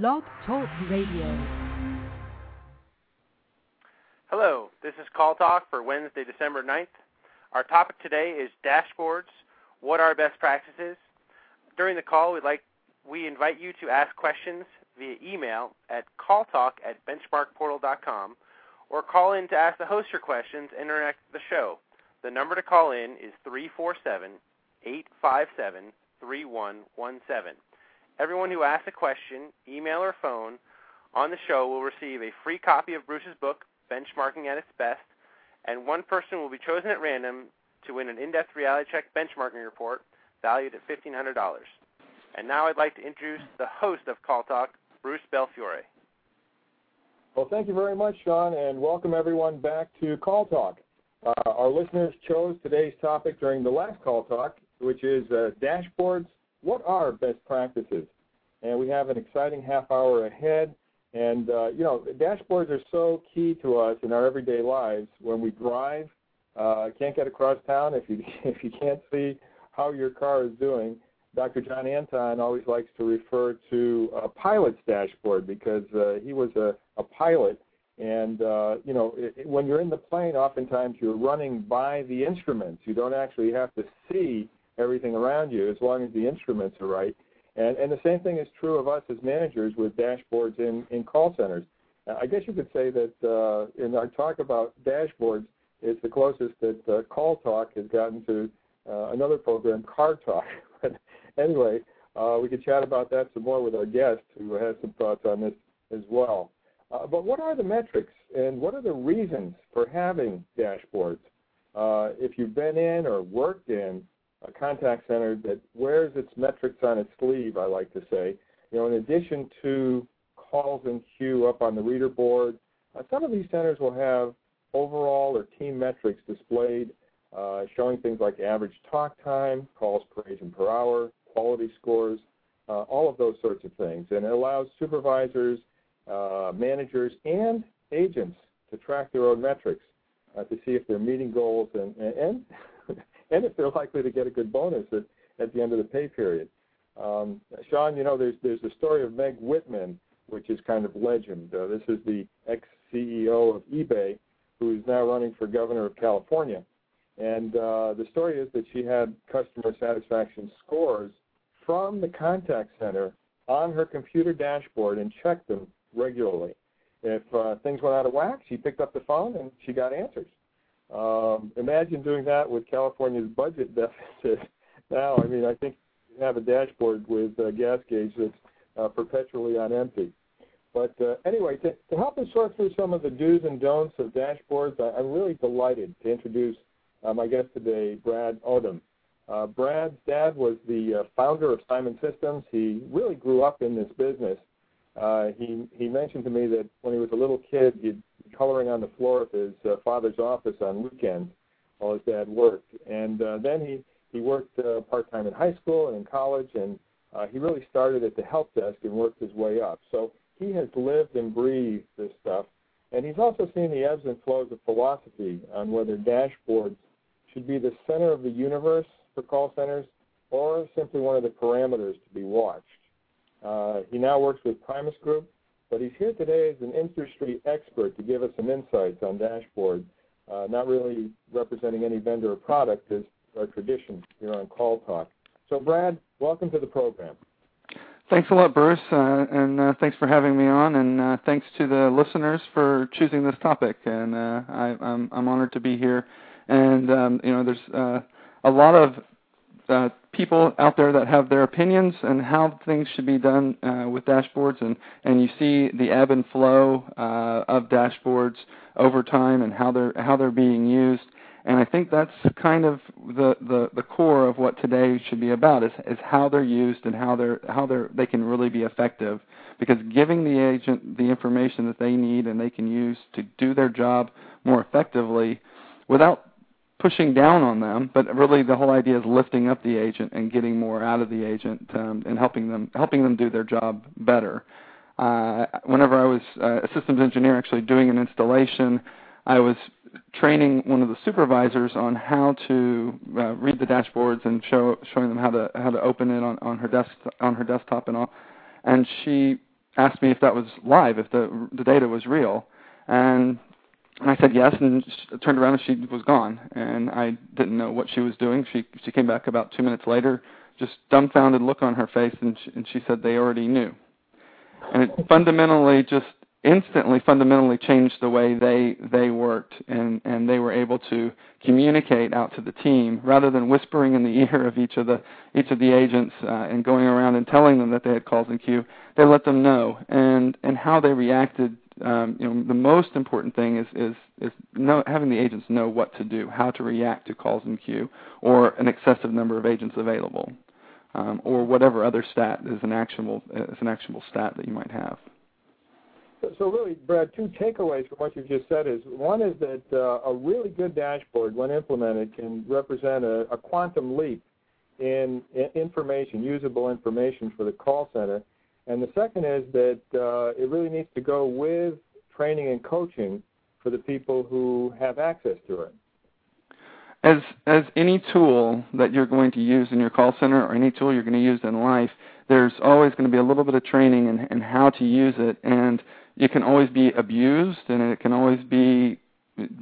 Blog Talk Radio. Hello, this is Call Talk for Wednesday, December 9th. Our topic today is dashboards. What are best practices? During the call, we'd like we invite you to ask questions via email at calltalk at benchmarkportal.com or call in to ask the host your questions and interact with the show. The number to call in is 347 857 3117. Everyone who asks a question, email or phone, on the show will receive a free copy of Bruce's book, Benchmarking at Its Best, and one person will be chosen at random to win an in-depth reality check benchmarking report valued at $1,500. And now I'd like to introduce the host of Call Talk, Bruce Belfiore. Well, thank you very much, Sean, and welcome everyone back to Call Talk. Uh, our listeners chose today's topic during the last Call Talk, which is uh, dashboards. What are best practices? And we have an exciting half hour ahead. And, uh, you know, dashboards are so key to us in our everyday lives. When we drive, uh, can't get across town if you, if you can't see how your car is doing. Dr. John Anton always likes to refer to a pilot's dashboard because uh, he was a, a pilot. And, uh, you know, it, when you're in the plane, oftentimes you're running by the instruments. You don't actually have to see everything around you as long as the instruments are right. And, and the same thing is true of us as managers with dashboards in, in call centers. I guess you could say that uh, in our talk about dashboards, it's the closest that uh, Call Talk has gotten to uh, another program, Car Talk. but anyway, uh, we could chat about that some more with our guest who has some thoughts on this as well. Uh, but what are the metrics and what are the reasons for having dashboards? Uh, if you've been in or worked in a contact center that wears its metrics on its sleeve, I like to say. You know, in addition to calls and queue up on the reader board, uh, some of these centers will have overall or team metrics displayed uh, showing things like average talk time, calls per agent per hour, quality scores, uh, all of those sorts of things. And it allows supervisors, uh, managers, and agents to track their own metrics uh, to see if they're meeting goals and, and, and if they're likely to get a good bonus at, at the end of the pay period. Um, Sean, you know, there's there's the story of Meg Whitman, which is kind of legend. Uh, this is the ex-CEO of eBay, who is now running for governor of California. And uh, the story is that she had customer satisfaction scores from the contact center on her computer dashboard and checked them regularly. If uh, things went out of whack, she picked up the phone and she got answers. Um, imagine doing that with California's budget deficit. now, I mean, I think you have a dashboard with a gas gauge that's uh, perpetually on empty. But uh, anyway, to, to help us sort through some of the do's and don'ts of dashboards, I, I'm really delighted to introduce uh, my guest today, Brad Odom. Uh, Brad's dad was the uh, founder of Simon Systems. He really grew up in this business. Uh, he he mentioned to me that when he was a little kid, he'd coloring on the floor of his uh, father's office on weekends while his dad worked. And uh, then he he worked uh, part time in high school and in college, and uh, he really started at the help desk and worked his way up. So he has lived and breathed this stuff, and he's also seen the ebbs and flows of philosophy on whether dashboards should be the center of the universe for call centers or simply one of the parameters to be watched. Uh, he now works with Primus Group, but he's here today as an industry expert to give us some insights on dashboard, uh, not really representing any vendor or product as our tradition here on Call Talk. So, Brad, welcome to the program. Thanks a lot, Bruce, uh, and uh, thanks for having me on, and uh, thanks to the listeners for choosing this topic. And uh, I, I'm, I'm honored to be here. And um, you know, there's uh, a lot of uh, people out there that have their opinions and how things should be done uh, with dashboards, and and you see the ebb and flow uh, of dashboards over time and how they're how they're being used. And I think that's kind of the, the, the core of what today should be about is, is how they're used and how they're how they're they can really be effective. Because giving the agent the information that they need and they can use to do their job more effectively without pushing down on them, but really the whole idea is lifting up the agent and getting more out of the agent um, and helping them helping them do their job better. Uh, whenever I was uh, a systems engineer, actually doing an installation, I was training one of the supervisors on how to uh, read the dashboards and show showing them how to how to open it on, on her desk on her desktop and all. And she asked me if that was live, if the the data was real, and and I said yes, and she turned around and she was gone, and I didn't know what she was doing. She she came back about two minutes later, just dumbfounded look on her face, and she, and she said they already knew, and it fundamentally just instantly fundamentally changed the way they they worked and and they were able to communicate out to the team rather than whispering in the ear of each of the each of the agents uh, and going around and telling them that they had calls in queue. They let them know and and how they reacted um, you know the most important thing is is is know, having the agents know what to do how to react to calls in queue or an excessive number of agents available um, or whatever other stat is an actionable is an actionable stat that you might have so really, Brad, two takeaways from what you've just said is one is that uh, a really good dashboard, when implemented, can represent a, a quantum leap in, in, information, usable information for the call center. And the second is that uh, it really needs to go with training and coaching for the people who have access to it. As as any tool that you're going to use in your call center or any tool you're going to use in life, there's always going to be a little bit of training in, in how to use it and it can always be abused and it can always be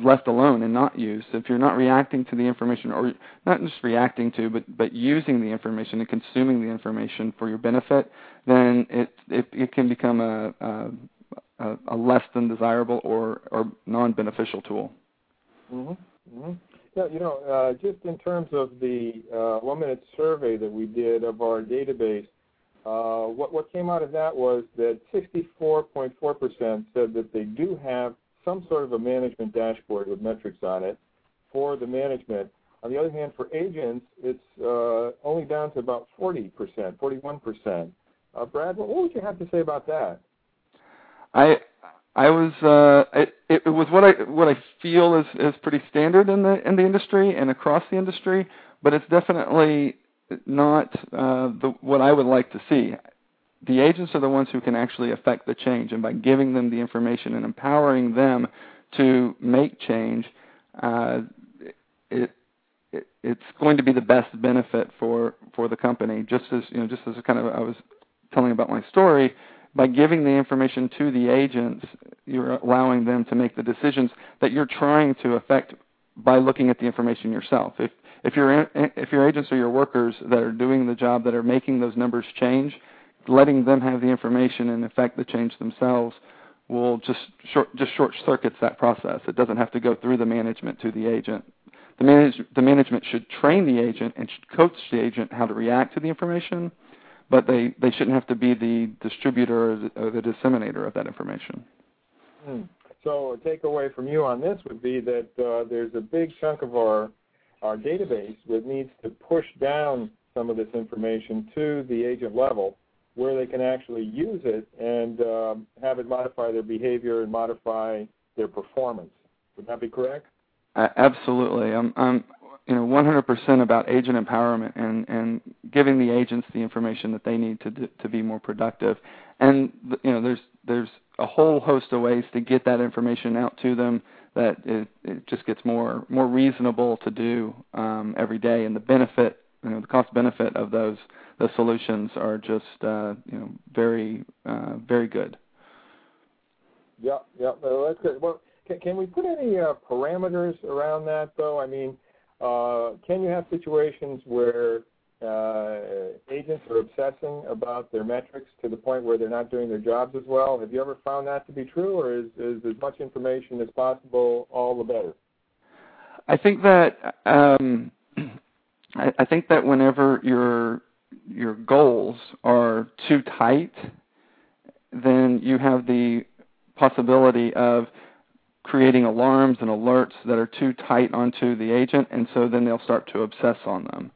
left alone and not used. If you're not reacting to the information, or not just reacting to, but but using the information and consuming the information for your benefit, then it it, it can become a, a a less than desirable or or non-beneficial tool. Mm-hmm. Mm-hmm. Yeah, you know, uh, just in terms of the uh, one-minute survey that we did of our database, uh, what, what came out of that was that 64.4% said that they do have some sort of a management dashboard with metrics on it for the management. On the other hand, for agents, it's uh, only down to about 40%, 41%. Uh, Brad, what would you have to say about that? I I was uh, it, it was what I what I feel is is pretty standard in the in the industry and across the industry, but it's definitely not uh, the, what I would like to see. The agents are the ones who can actually affect the change, and by giving them the information and empowering them to make change, uh, it, it, it's going to be the best benefit for for the company. Just as you know, just as kind of I was telling about my story, by giving the information to the agents, you're allowing them to make the decisions that you're trying to affect by looking at the information yourself. If if your if your agents or your workers that are doing the job that are making those numbers change, letting them have the information and affect the change themselves will just short just short circuits that process. It doesn't have to go through the management to the agent. The, manage, the management should train the agent and should coach the agent how to react to the information, but they, they shouldn't have to be the distributor or the, or the disseminator of that information. Hmm. So a takeaway from you on this would be that uh, there's a big chunk of our our database that needs to push down some of this information to the agent level where they can actually use it and um, have it modify their behavior and modify their performance. Would that be correct? Uh, absolutely. I'm, I'm you know 100% about agent empowerment and and giving the agents the information that they need to do, to be more productive. And you know there's there's a whole host of ways to get that information out to them that it, it just gets more more reasonable to do um, every day, and the benefit, you know, the cost benefit of those those solutions are just uh, you know very uh, very good. Yeah, yeah, well, that's good. Well, can, can we put any uh, parameters around that though? I mean, uh, can you have situations where uh, agents are obsessing about their metrics to the point where they're not doing their jobs as well. Have you ever found that to be true, or is, is as much information as possible all the better? I think that um, I, I think that whenever your your goals are too tight, then you have the possibility of creating alarms and alerts that are too tight onto the agent, and so then they'll start to obsess on them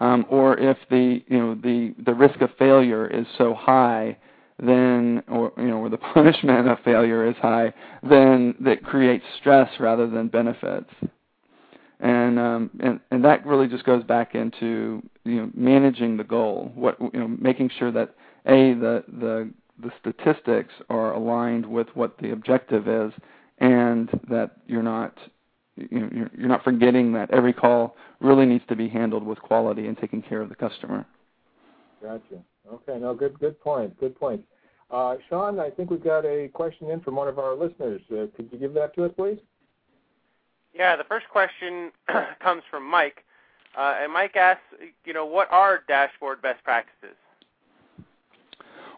um, or if the you know the the risk of failure is so high, then or you know or the punishment of failure is high, then that creates stress rather than benefits. And um, and and that really just goes back into you know managing the goal, what you know making sure that a the the the statistics are aligned with what the objective is, and that you're not you know, you're, you're not forgetting that every call really needs to be handled with quality and taking care of the customer. Gotcha. Okay. No, good good point. Good point. Uh, Sean, I think we've got a question in from one of our listeners. Uh, could you give that to us, please? Yeah, the first question comes from Mike, uh, and Mike asks, you know, what are dashboard best practices?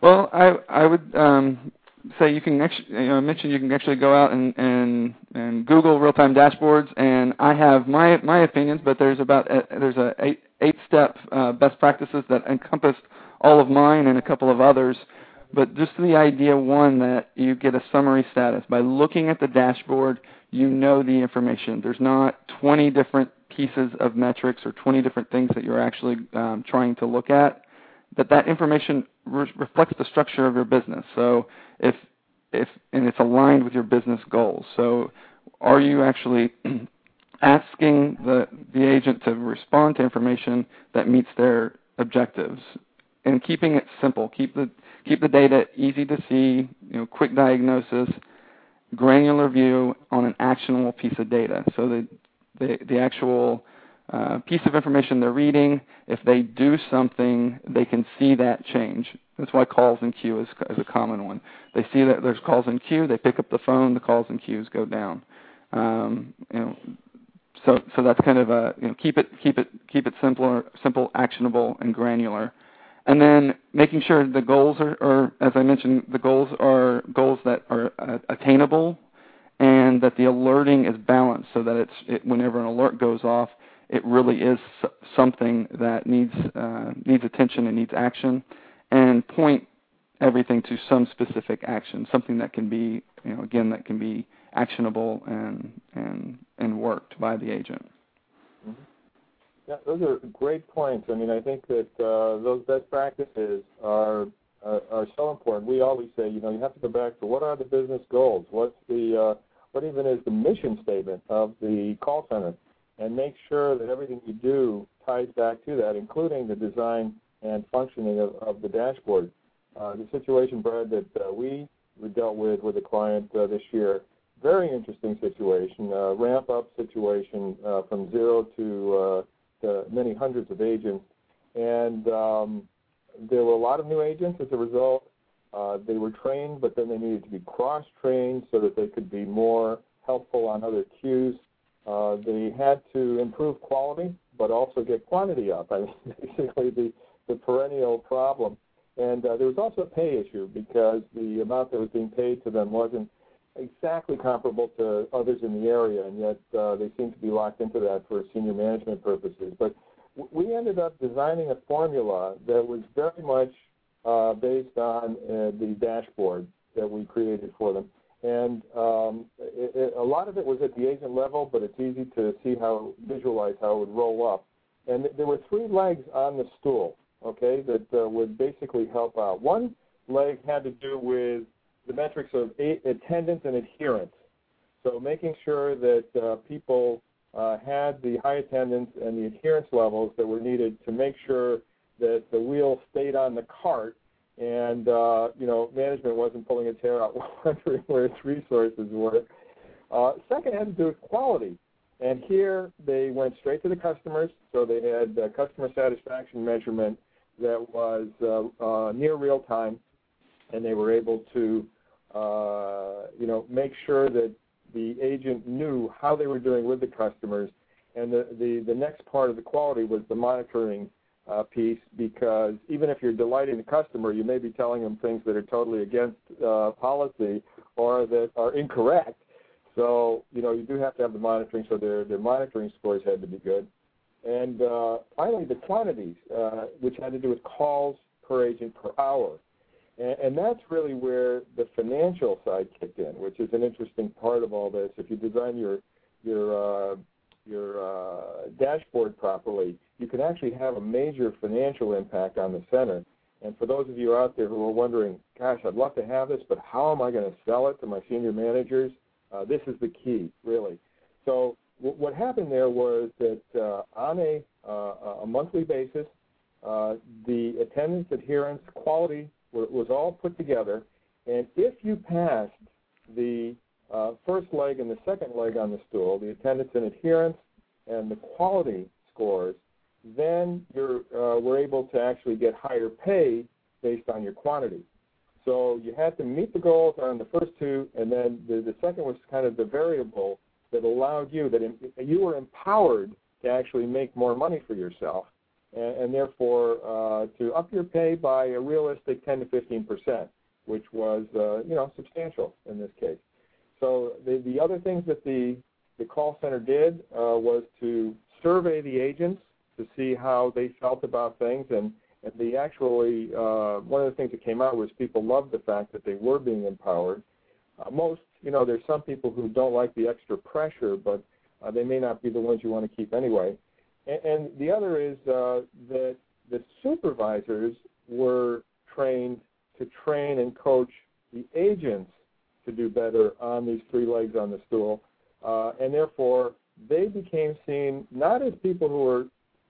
Well, I I would um, say you can actually you know, mention you can actually go out and and and Google real-time dashboards, and I have my my opinions, but there's about a, there's a eight eight step uh, best practices that encompass all of mine and a couple of others. But just the idea, one, that you get a summary status. By looking at the dashboard, you know the information. There's not 20 different pieces of metrics or 20 different things that you're actually um, trying to look at. That that information re- reflects the structure of your business. So if if and it's aligned with your business goals. So are you actually asking the the agent to respond to information that meets their objectives and keeping it simple. Keep the keep the data easy to see, you know, quick diagnosis, granular view on an actionable piece of data. So the the, the actual uh, piece of information they're reading, if they do something, they can see that change. That's why calls in queue is, is a common one. They see that there's calls in queue, they pick up the phone, the calls in queues go down. Um, you know, so so that's kind of a you know keep it keep it keep it simpler, simple, actionable, and granular and then making sure the goals are, are, as I mentioned, the goals are goals that are uh, attainable, and that the alerting is balanced, so that it's it, whenever an alert goes off, it really is something that needs uh, needs attention and needs action, and point everything to some specific action, something that can be, you know, again, that can be actionable and and and worked by the agent. Yeah, those are great points. I mean, I think that uh, those best practices are, are so important. We always say, you know, you have to go back to what are the business goals? What's the uh, what even is the mission statement of the call center, and make sure that everything you do ties back to that, including the design and functioning of, of the dashboard. Uh, the situation, Brad, that uh, we we dealt with with a client uh, this year, very interesting situation, uh, ramp up situation uh, from zero to uh, uh, many hundreds of agents, and um, there were a lot of new agents as a result. Uh, they were trained, but then they needed to be cross-trained so that they could be more helpful on other queues. Uh, they had to improve quality, but also get quantity up. I mean, basically the, the perennial problem. And uh, there was also a pay issue because the amount that was being paid to them wasn't exactly comparable to others in the area, and yet uh, they seem to be locked into that for senior management purposes. But we ended up designing a formula that was very much uh, based on uh, the dashboard that we created for them. And um, it, it, a lot of it was at the agent level, but it's easy to see how, visualize how it would roll up. And th- there were three legs on the stool, okay, that uh, would basically help out. One leg had to do with the metrics of attendance and adherence. So making sure that uh, people uh, had the high attendance and the adherence levels that were needed to make sure that the wheel stayed on the cart and uh, you know management wasn't pulling its hair out wondering where its resources were. Uh, second had to do with quality. And here they went straight to the customers, so they had customer satisfaction measurement that was uh, uh, near real time, and they were able to uh, you know, make sure that the agent knew how they were doing with the customers. And the, the, the next part of the quality was the monitoring uh, piece because even if you're delighting the customer, you may be telling them things that are totally against uh, policy or that are incorrect. So, you know, you do have to have the monitoring, so their, their monitoring scores had to be good. And uh, finally, the quantities, uh, which had to do with calls per agent per hour. And, and that's really where the financial side kicked in, which is an interesting part of all this. If you design your your uh, your uh, dashboard properly, you can actually have a major financial impact on the center. And for those of you out there who are wondering, gosh, I'd love to have this, but how am I going to sell it to my senior managers? Uh, this is the key, really. So w- what happened there was that uh, on a, uh, a monthly basis, uh, the attendance, adherence, quality was all put together, and if you passed the uh, first leg and the second leg on the stool, the attendance and adherence and the quality scores, then you're uh, we're able to actually get higher pay based on your quantity. So you had to meet the goals on the first two, and then the, the second was kind of the variable that allowed you that in, you were empowered to actually make more money for yourself, and, and therefore uh, to up your pay by a realistic 10 to 15 percent, which was uh, you know substantial in this case. So the the other things that the the call center did uh, was to survey the agents to see how they felt about things and and the actually uh, one of the things that came out was people loved the fact that they were being empowered. Uh, most, you know, there's some people who don't like the extra pressure, but uh, they may not be the ones you want to keep anyway. And, and the other is uh, that the supervisors were trained to train and coach the agents to do better on these three legs on the stool, uh, and therefore they became seen not as people who were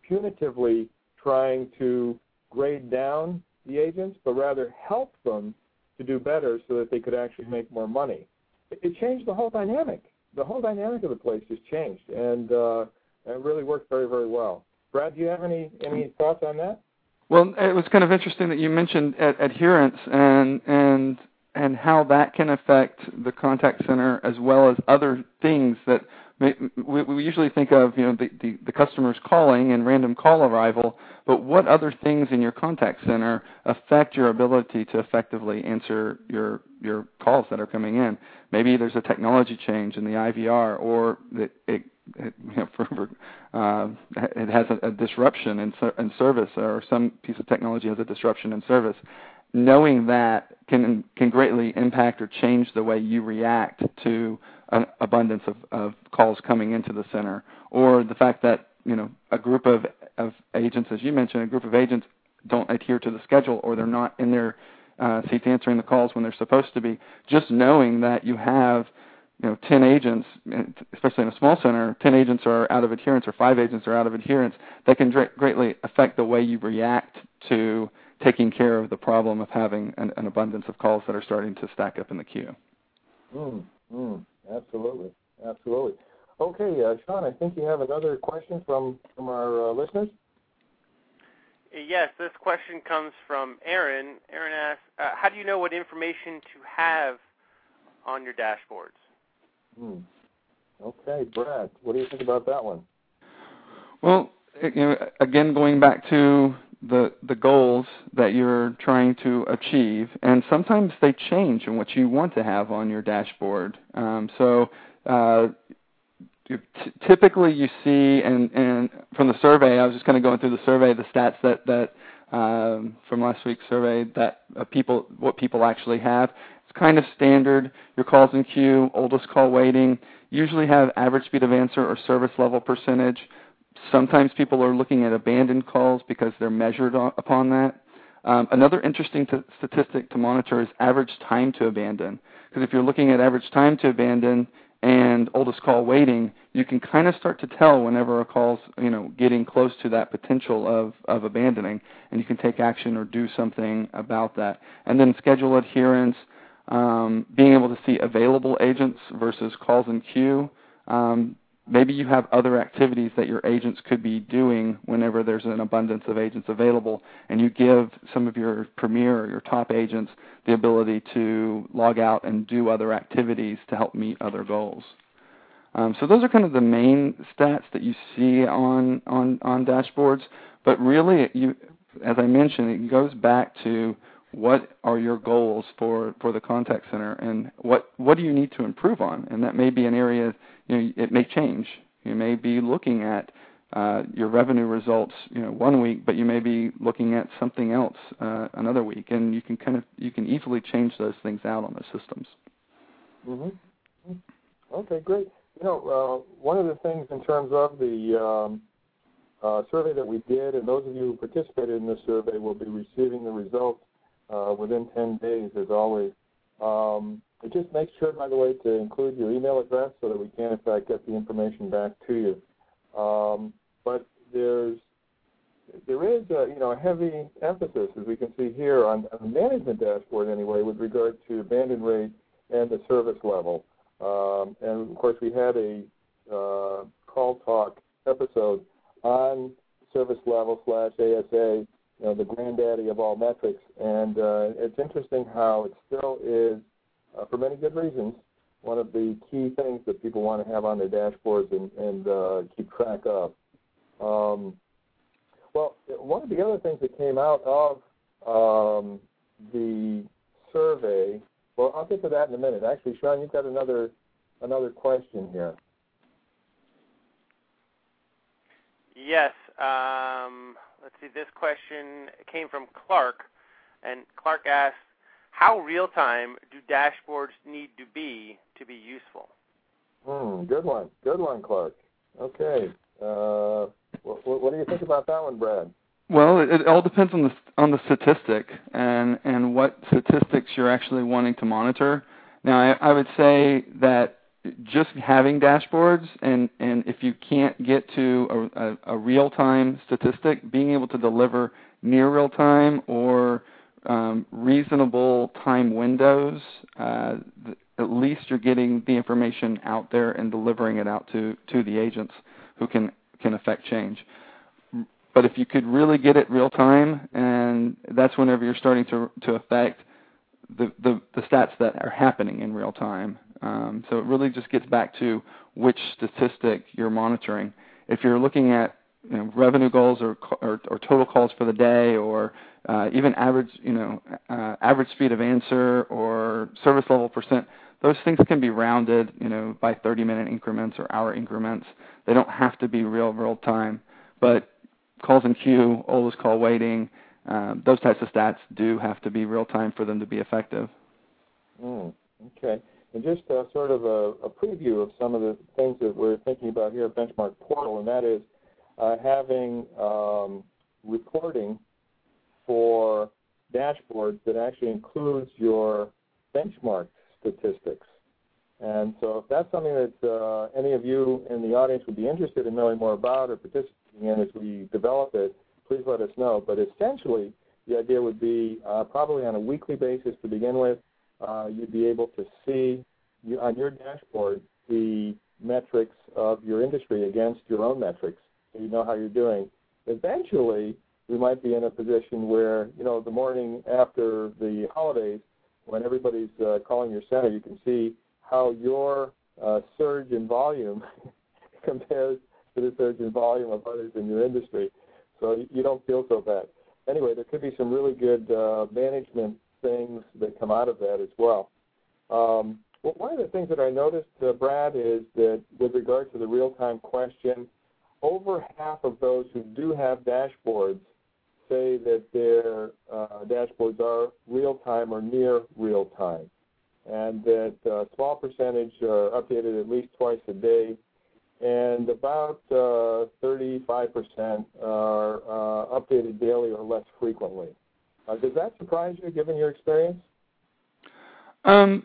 punitively trying to grade down the agents, but rather help them to do better so that they could actually make more money. It, it changed the whole dynamic. The whole dynamic of the place just changed, and uh, it really worked very, very well. Brad, do you have any any thoughts on that? Well, it was kind of interesting that you mentioned ad- adherence and and and how that can affect the contact center as well as other things that we, we usually think of you know the, the, the customers calling and random call arrival, but what other things in your contact center affect your ability to effectively answer your your calls that are coming in? Maybe there's a technology change in the IVR, or that it, it, you know, for, uh, it has a, a disruption in, in service, or some piece of technology has a disruption in service knowing that can can greatly impact or change the way you react to an abundance of, of calls coming into the center, or the fact that you know a group of of agents, as you mentioned, a group of agents don't adhere to the schedule, or they're not in their uh, seats answering the calls when they're supposed to be. Just knowing that you have you know 10 agents, especially in a small center, 10 agents are out of adherence, or five agents are out of adherence, that can dra- greatly affect the way you react to taking care of the problem of having an, an abundance of calls that are starting to stack up in the queue. Mm, mm. Absolutely, absolutely. Okay, uh, Sean, I think you have another question from from our uh, listeners. Yes, this question comes from Aaron. Aaron asks, uh, "How do you know what information to have on your dashboards?" Hmm. Okay, Brad, what do you think about that one? Well, you know, again, going back to the the goals that you're trying to achieve, and sometimes they change in what you want to have on your dashboard. Um, so uh, t- typically, you see, and and from the survey, I was just kind of going through the survey, the stats that that um, from last week's survey that uh, people what people actually have. It's kind of standard. Your calls in queue, oldest call waiting, usually have average speed of answer or service level percentage. Sometimes people are looking at abandoned calls because they're measured upon that. Um, another interesting t- statistic to monitor is average time to abandon. Because if you're looking at average time to abandon and oldest call waiting, you can kind of start to tell whenever a call's you know getting close to that potential of of abandoning, and you can take action or do something about that. And then schedule adherence, um, being able to see available agents versus calls in queue. Um, maybe you have other activities that your agents could be doing whenever there's an abundance of agents available, and you give some of your premier or your top agents the ability to log out and do other activities to help meet other goals. Um, so those are kind of the main stats that you see on on on dashboards. But really, you, as I mentioned, it goes back to what are your goals for, for the contact center and what, what do you need to improve on? And that may be an area, you know, it may change. You may be looking at uh, your revenue results, you know, one week, but you may be looking at something else uh, another week, and you can kind of you can easily change those things out on the systems. Mm-hmm. Okay, great. You know, uh, one of the things in terms of the um, uh, survey that we did, and those of you who participated in this survey will be receiving the results uh, within 10 days, as always. Um, just makes sure, by the way, to include your email address so that we can, in fact, get the information back to you. Um, but there's there is a, you know a heavy emphasis, as we can see here, on, on the management dashboard anyway, with regard to abandon rate and the service level. Um, and of course, we had a uh, call talk episode on service level slash ASA you know, the granddaddy of all metrics. And uh, it's interesting how it still is, uh, for many good reasons, one of the key things that people want to have on their dashboards and, and uh, keep track of. Um, well, one of the other things that came out of um, the survey, well, I'll get to that in a minute. Actually, Sean, you've got another another question here. Yes. Um, let's see. This question came from Clark, and Clark asked, "How real time do dashboards need to be to be useful?" Hmm. Good one. Good one, Clark. Okay. Uh, what, what, do you think about that one, Brad? Well, it, it all depends on the on the statistic and and what statistics you're actually wanting to monitor. Now, I, I would say that just having dashboards and and if you can't get to a, a, a real time statistic, being able to deliver near real time or um, reasonable time windows, uh, th- at least you're getting the information out there and delivering it out to to the agents who can can affect change. But if you could really get it real time, and that's whenever you're starting to to affect the, the, the stats that are happening in real time. Um, so it really just gets back to which statistic you're monitoring. If you're looking at you know, revenue goals or, or, or total calls for the day, or uh, even average you know uh, average speed of answer or service level percent, those things can be rounded you know by 30 minute increments or hour increments. They don't have to be real real time, but calls in queue, oldest call waiting, um, those types of stats do have to be real time for them to be effective. Mm, okay. And just uh, sort of a, a, preview of some of the things that we're thinking about here at Benchmark Portal, and that is uh, having um, reporting for dashboards that actually includes your benchmark statistics. And so if that's something that uh, any of you in the audience would be interested in knowing more about or participating in as we develop it, please let us know. But essentially, the idea would be uh, probably on a weekly basis to begin with, uh, you'd be able to see you, on your dashboard the metrics of your industry against your own metrics, so you know how you're doing. Eventually, we might be in a position where, you know, the morning after the holidays, when everybody's uh, calling your center, you can see how your uh, surge in volume compares to the surge in volume of others in your industry so you don't feel so bad. Anyway, there could be some really good uh, management things that come out of that as well. Um, well, one of the things that I noticed, uh, Brad, is that with regard to the real-time question, over half of those who do have dashboards say that their uh, dashboards are real-time or near real-time, and that a small percentage are updated at least twice a day, and about uh, 35% are uh, updated daily or less frequently. Uh, does that surprise you, given your experience? Um,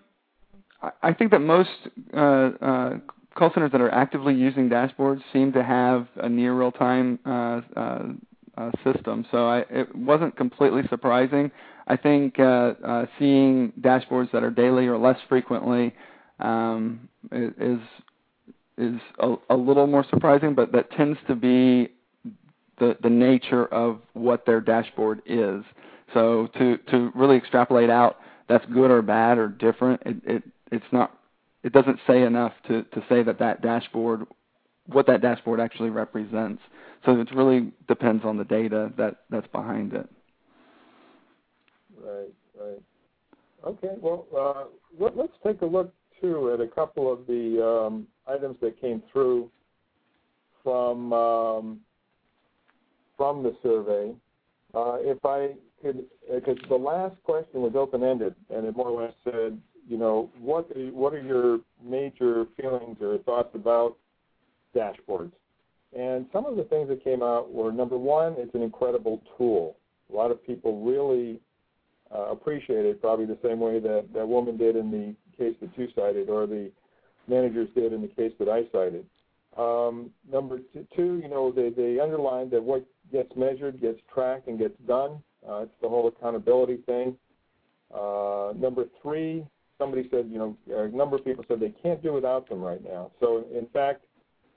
I think that most uh, uh, call centers that are actively using dashboards seem to have a near real-time uh, system, so I, it wasn't completely surprising. I think seeing dashboards that are daily or less frequently um, is is a, a little more surprising, but that tends to be the the nature of what their dashboard is. So to to really extrapolate out that's good or bad or different, it, it it's not it doesn't say enough to to say that that dashboard what that dashboard actually represents. So it really depends on the data that that's behind it. Right, right. Okay, well, uh, let, us take a look too at a couple of the um, items that came through from um, from the survey. Uh, if I because the last question was open-ended, and it more or less said, you know, what what are your major feelings or thoughts about dashboards? And some of the things that came out were number one, it's an incredible tool. A lot of people really uh, appreciate it, probably the same way that that woman did in the case that you cited, or the managers did in the case that I cited. Um, number two, you know, they, they underlined that what gets measured gets tracked and gets done. Uh, it's the whole accountability thing. Uh, number three, somebody said, you know, a number of people said they can't do without them right now. So, in fact,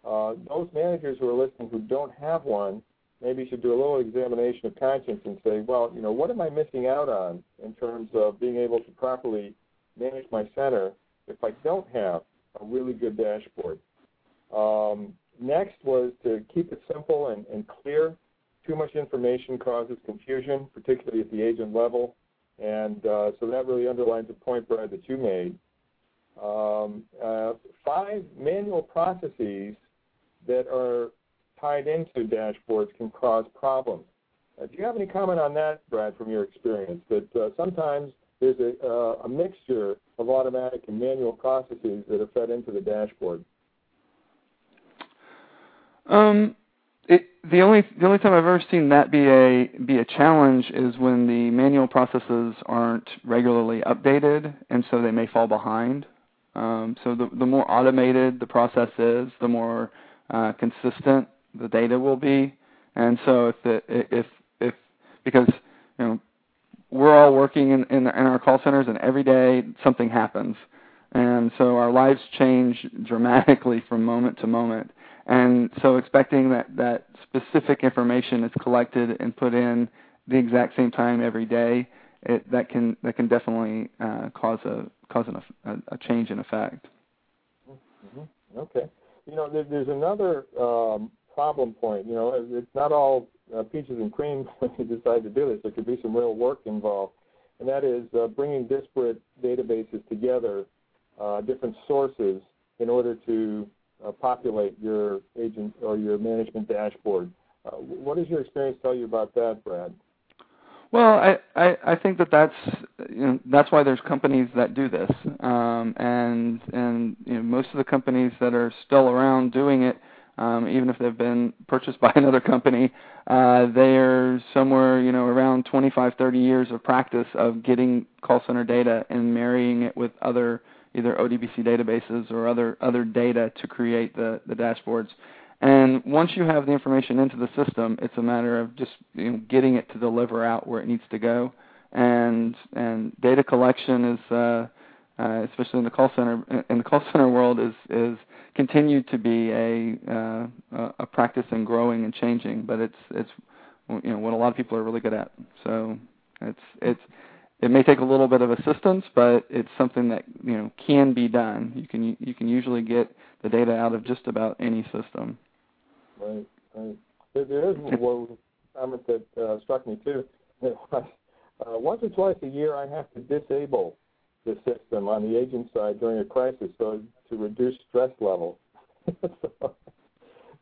uh, those managers who are listening who don't have one maybe should do a little examination of conscience and say, well, you know, what am I missing out on in terms of being able to properly manage my center if I don't have a really good dashboard? Um, next was to keep it simple and, and clear. Too much information causes confusion, particularly at the agent level. And uh, so that really underlines the point, Brad, that you made. Um, uh, five manual processes that are tied into dashboards can cause problems. Uh, do you have any comment on that, Brad, from your experience? That uh, sometimes there's a, uh, a, mixture of automatic and manual processes that are fed into the dashboard. Um, it, the only the only time I've ever seen that be a be a challenge is when the manual processes aren't regularly updated, and so they may fall behind. Um, so the the more automated the process is, the more uh, consistent the data will be. And so if the, if if because you know we're all working in, in in our call centers, and every day something happens, and so our lives change dramatically from moment to moment. And so expecting that, that specific information is collected and put in the exact same time every day, it, that can that can definitely uh, cause a cause an, a, a change in effect. Mm-hmm. Okay, you know, there, there's another um, problem point. You know, it's not all uh, peaches and cream when you decide to do this. There could be some real work involved, and that is uh, bringing disparate databases together, uh, different sources, in order to uh, populate your agent or your management dashboard. Uh, what does your experience tell you about that, Brad? Well, I, I, I think that that's you know, that's why there's companies that do this, um, and and you know, most of the companies that are still around doing it, um, even if they've been purchased by another company, uh, they're somewhere you know around 25, 30 years of practice of getting call center data and marrying it with other either ODBC databases or other other data to create the, the dashboards. And once you have the information into the system, it's a matter of just you know, getting it to deliver out where it needs to go. And and data collection is, uh, uh, especially in the call center in the call center world, is is continued to be a uh, a practice and growing and changing. But it's it's you know what a lot of people are really good at. So it's it's it may take a little bit of assistance, but it's something that you know can be done. You can you can usually get the data out of just about any system. Right, right. There, there is one comment that uh, struck me too. Uh, once or twice a year, I have to disable the system on the agent side during a crisis, so to reduce stress levels. so,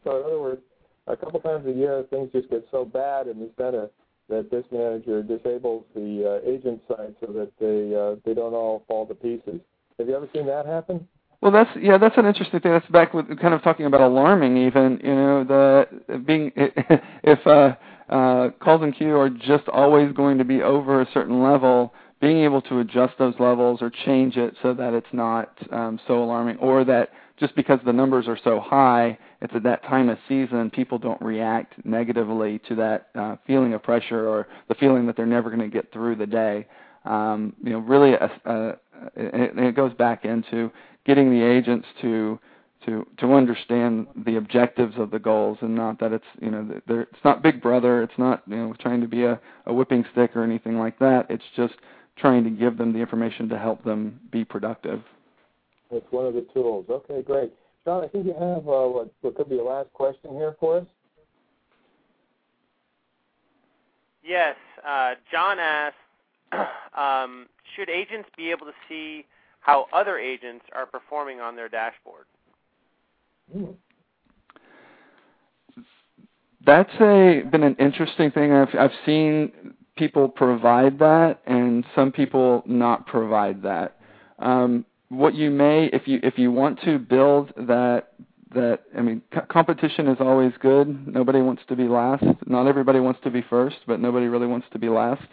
so in other words, a couple times a year, things just get so bad in the center that this manager disables the uh, agent side so that they uh, they don't all fall to pieces. Have you ever seen that happen? Well, that's yeah, that's an interesting thing. That's back with kind of talking about alarming. Even you know the being if uh, uh, calls and queue are just always going to be over a certain level, being able to adjust those levels or change it so that it's not um, so alarming, or that just because the numbers are so high, it's at that time of season, people don't react negatively to that uh, feeling of pressure or the feeling that they're never going to get through the day. Um, you know, really, a, a, it, it goes back into getting the agents to to to understand the objectives of the goals and not that it's you know it's not Big Brother, it's not you know trying to be a, a whipping stick or anything like that. It's just trying to give them the information to help them be productive. It's one of the tools. Okay, great. John, I think you have uh, what, what could be a last question here for us. Yes. Uh, John asked, um, should agents be able to see how other agents are performing on their dashboard? Hmm. That's a been an interesting thing. I've I've seen people provide that, and some people not provide that. Um, what you may if you if you want to build that that I mean c- competition is always good. Nobody wants to be last. Not everybody wants to be first, but nobody really wants to be last.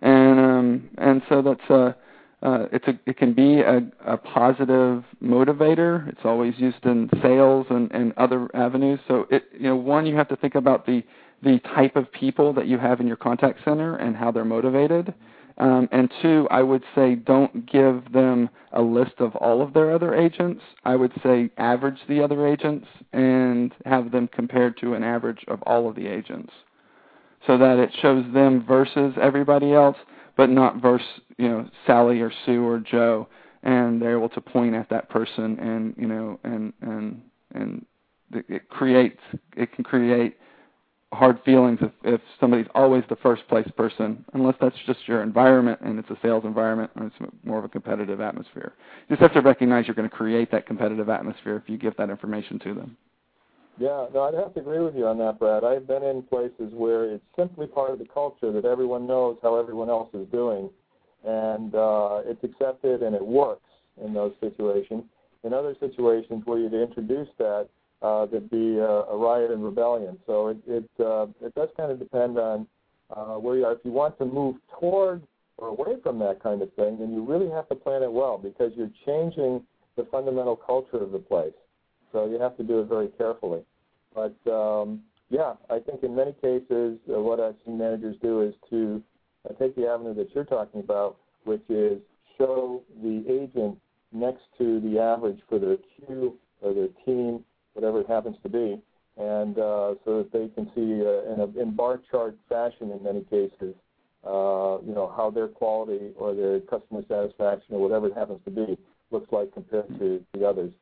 And um and so that's a uh, it's a it can be a, a positive motivator. It's always used in sales and, and other avenues. So it you know one you have to think about the the type of people that you have in your contact center and how they're motivated. Um, and two, I would say don't give them a list of all of their other agents, I would say average the other agents and have them compared to an average of all of the agents so that it shows them versus everybody else, but not versus you know Sally or Sue or Joe, and they're able to point at that person and you know and and and it creates it can create hard feelings if, if somebody's always the first place person, unless that's just your environment and it's a sales environment and it's more of a competitive atmosphere. You just have to recognize you're going to create that competitive atmosphere if you give that information to them. Yeah, no, I'd have to agree with you on that, Brad. I've been in places where it's simply part of the culture that everyone knows how everyone else is doing, and uh, it's accepted and it works in those situations. In other situations where you'd introduce that, uh, there'd be a, a riot and rebellion. So it it, uh, it does kind of depend on uh, where you are. If you want to move toward or away from that kind of thing, then you really have to plan it well because you're changing the fundamental culture of the place. So you have to do it very carefully. But um, yeah, I think in many cases, uh, what I've seen managers do is to uh, take the avenue that you're talking about, which is show the agent next to the average for their queue or their team, whatever it happens to be, and uh, so that they can see uh, in, a, in bar chart fashion in many cases, uh, you know, how their quality or their customer satisfaction or whatever it happens to be looks like compared to the others.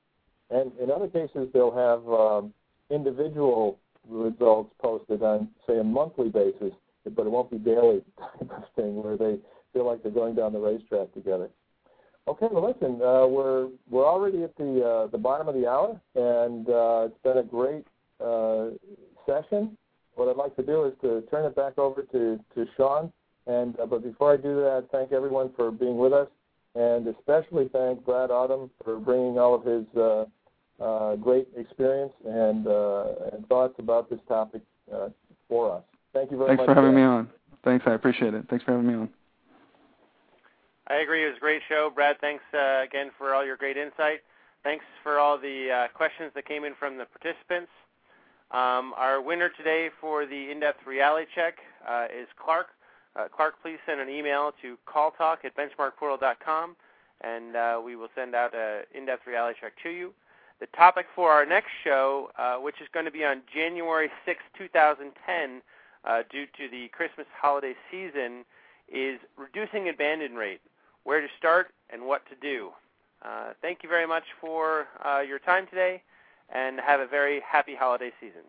And in other cases, they'll have um, individual results posted on, say, a monthly basis, but it won't be daily type of thing where they feel like they're going down the racetrack together. Okay, well, listen, uh, we're we're already at the uh, the bottom of the hour, and uh, it's been a great uh, session. What I'd like to do is to turn it back over to to Sean, and uh, but before I do that, thank everyone for being with us, and especially thank Brad Autumn for bringing all of his uh, uh, great experience and, uh, and thoughts about this topic uh, for us. Thank you very Thanks much. Thanks for having me on. Thanks, I appreciate it. Thanks for having me on. I agree. It was a great show. Brad, thanks uh, again for all your great insight. Thanks for all the uh, questions that came in from the participants. Um, our winner today for the in-depth reality check uh, is Clark. Clark, please send an email to calltalk at benchmarkportal.com, and we will send out an in-depth reality check to you. The topic for our next show, uh, which is going to be on January 6, 2010, uh, due to the Christmas holiday season, is reducing abandon rate, where to start and what to do. Uh, thank you very much for uh, your time today, and have a very happy holiday season.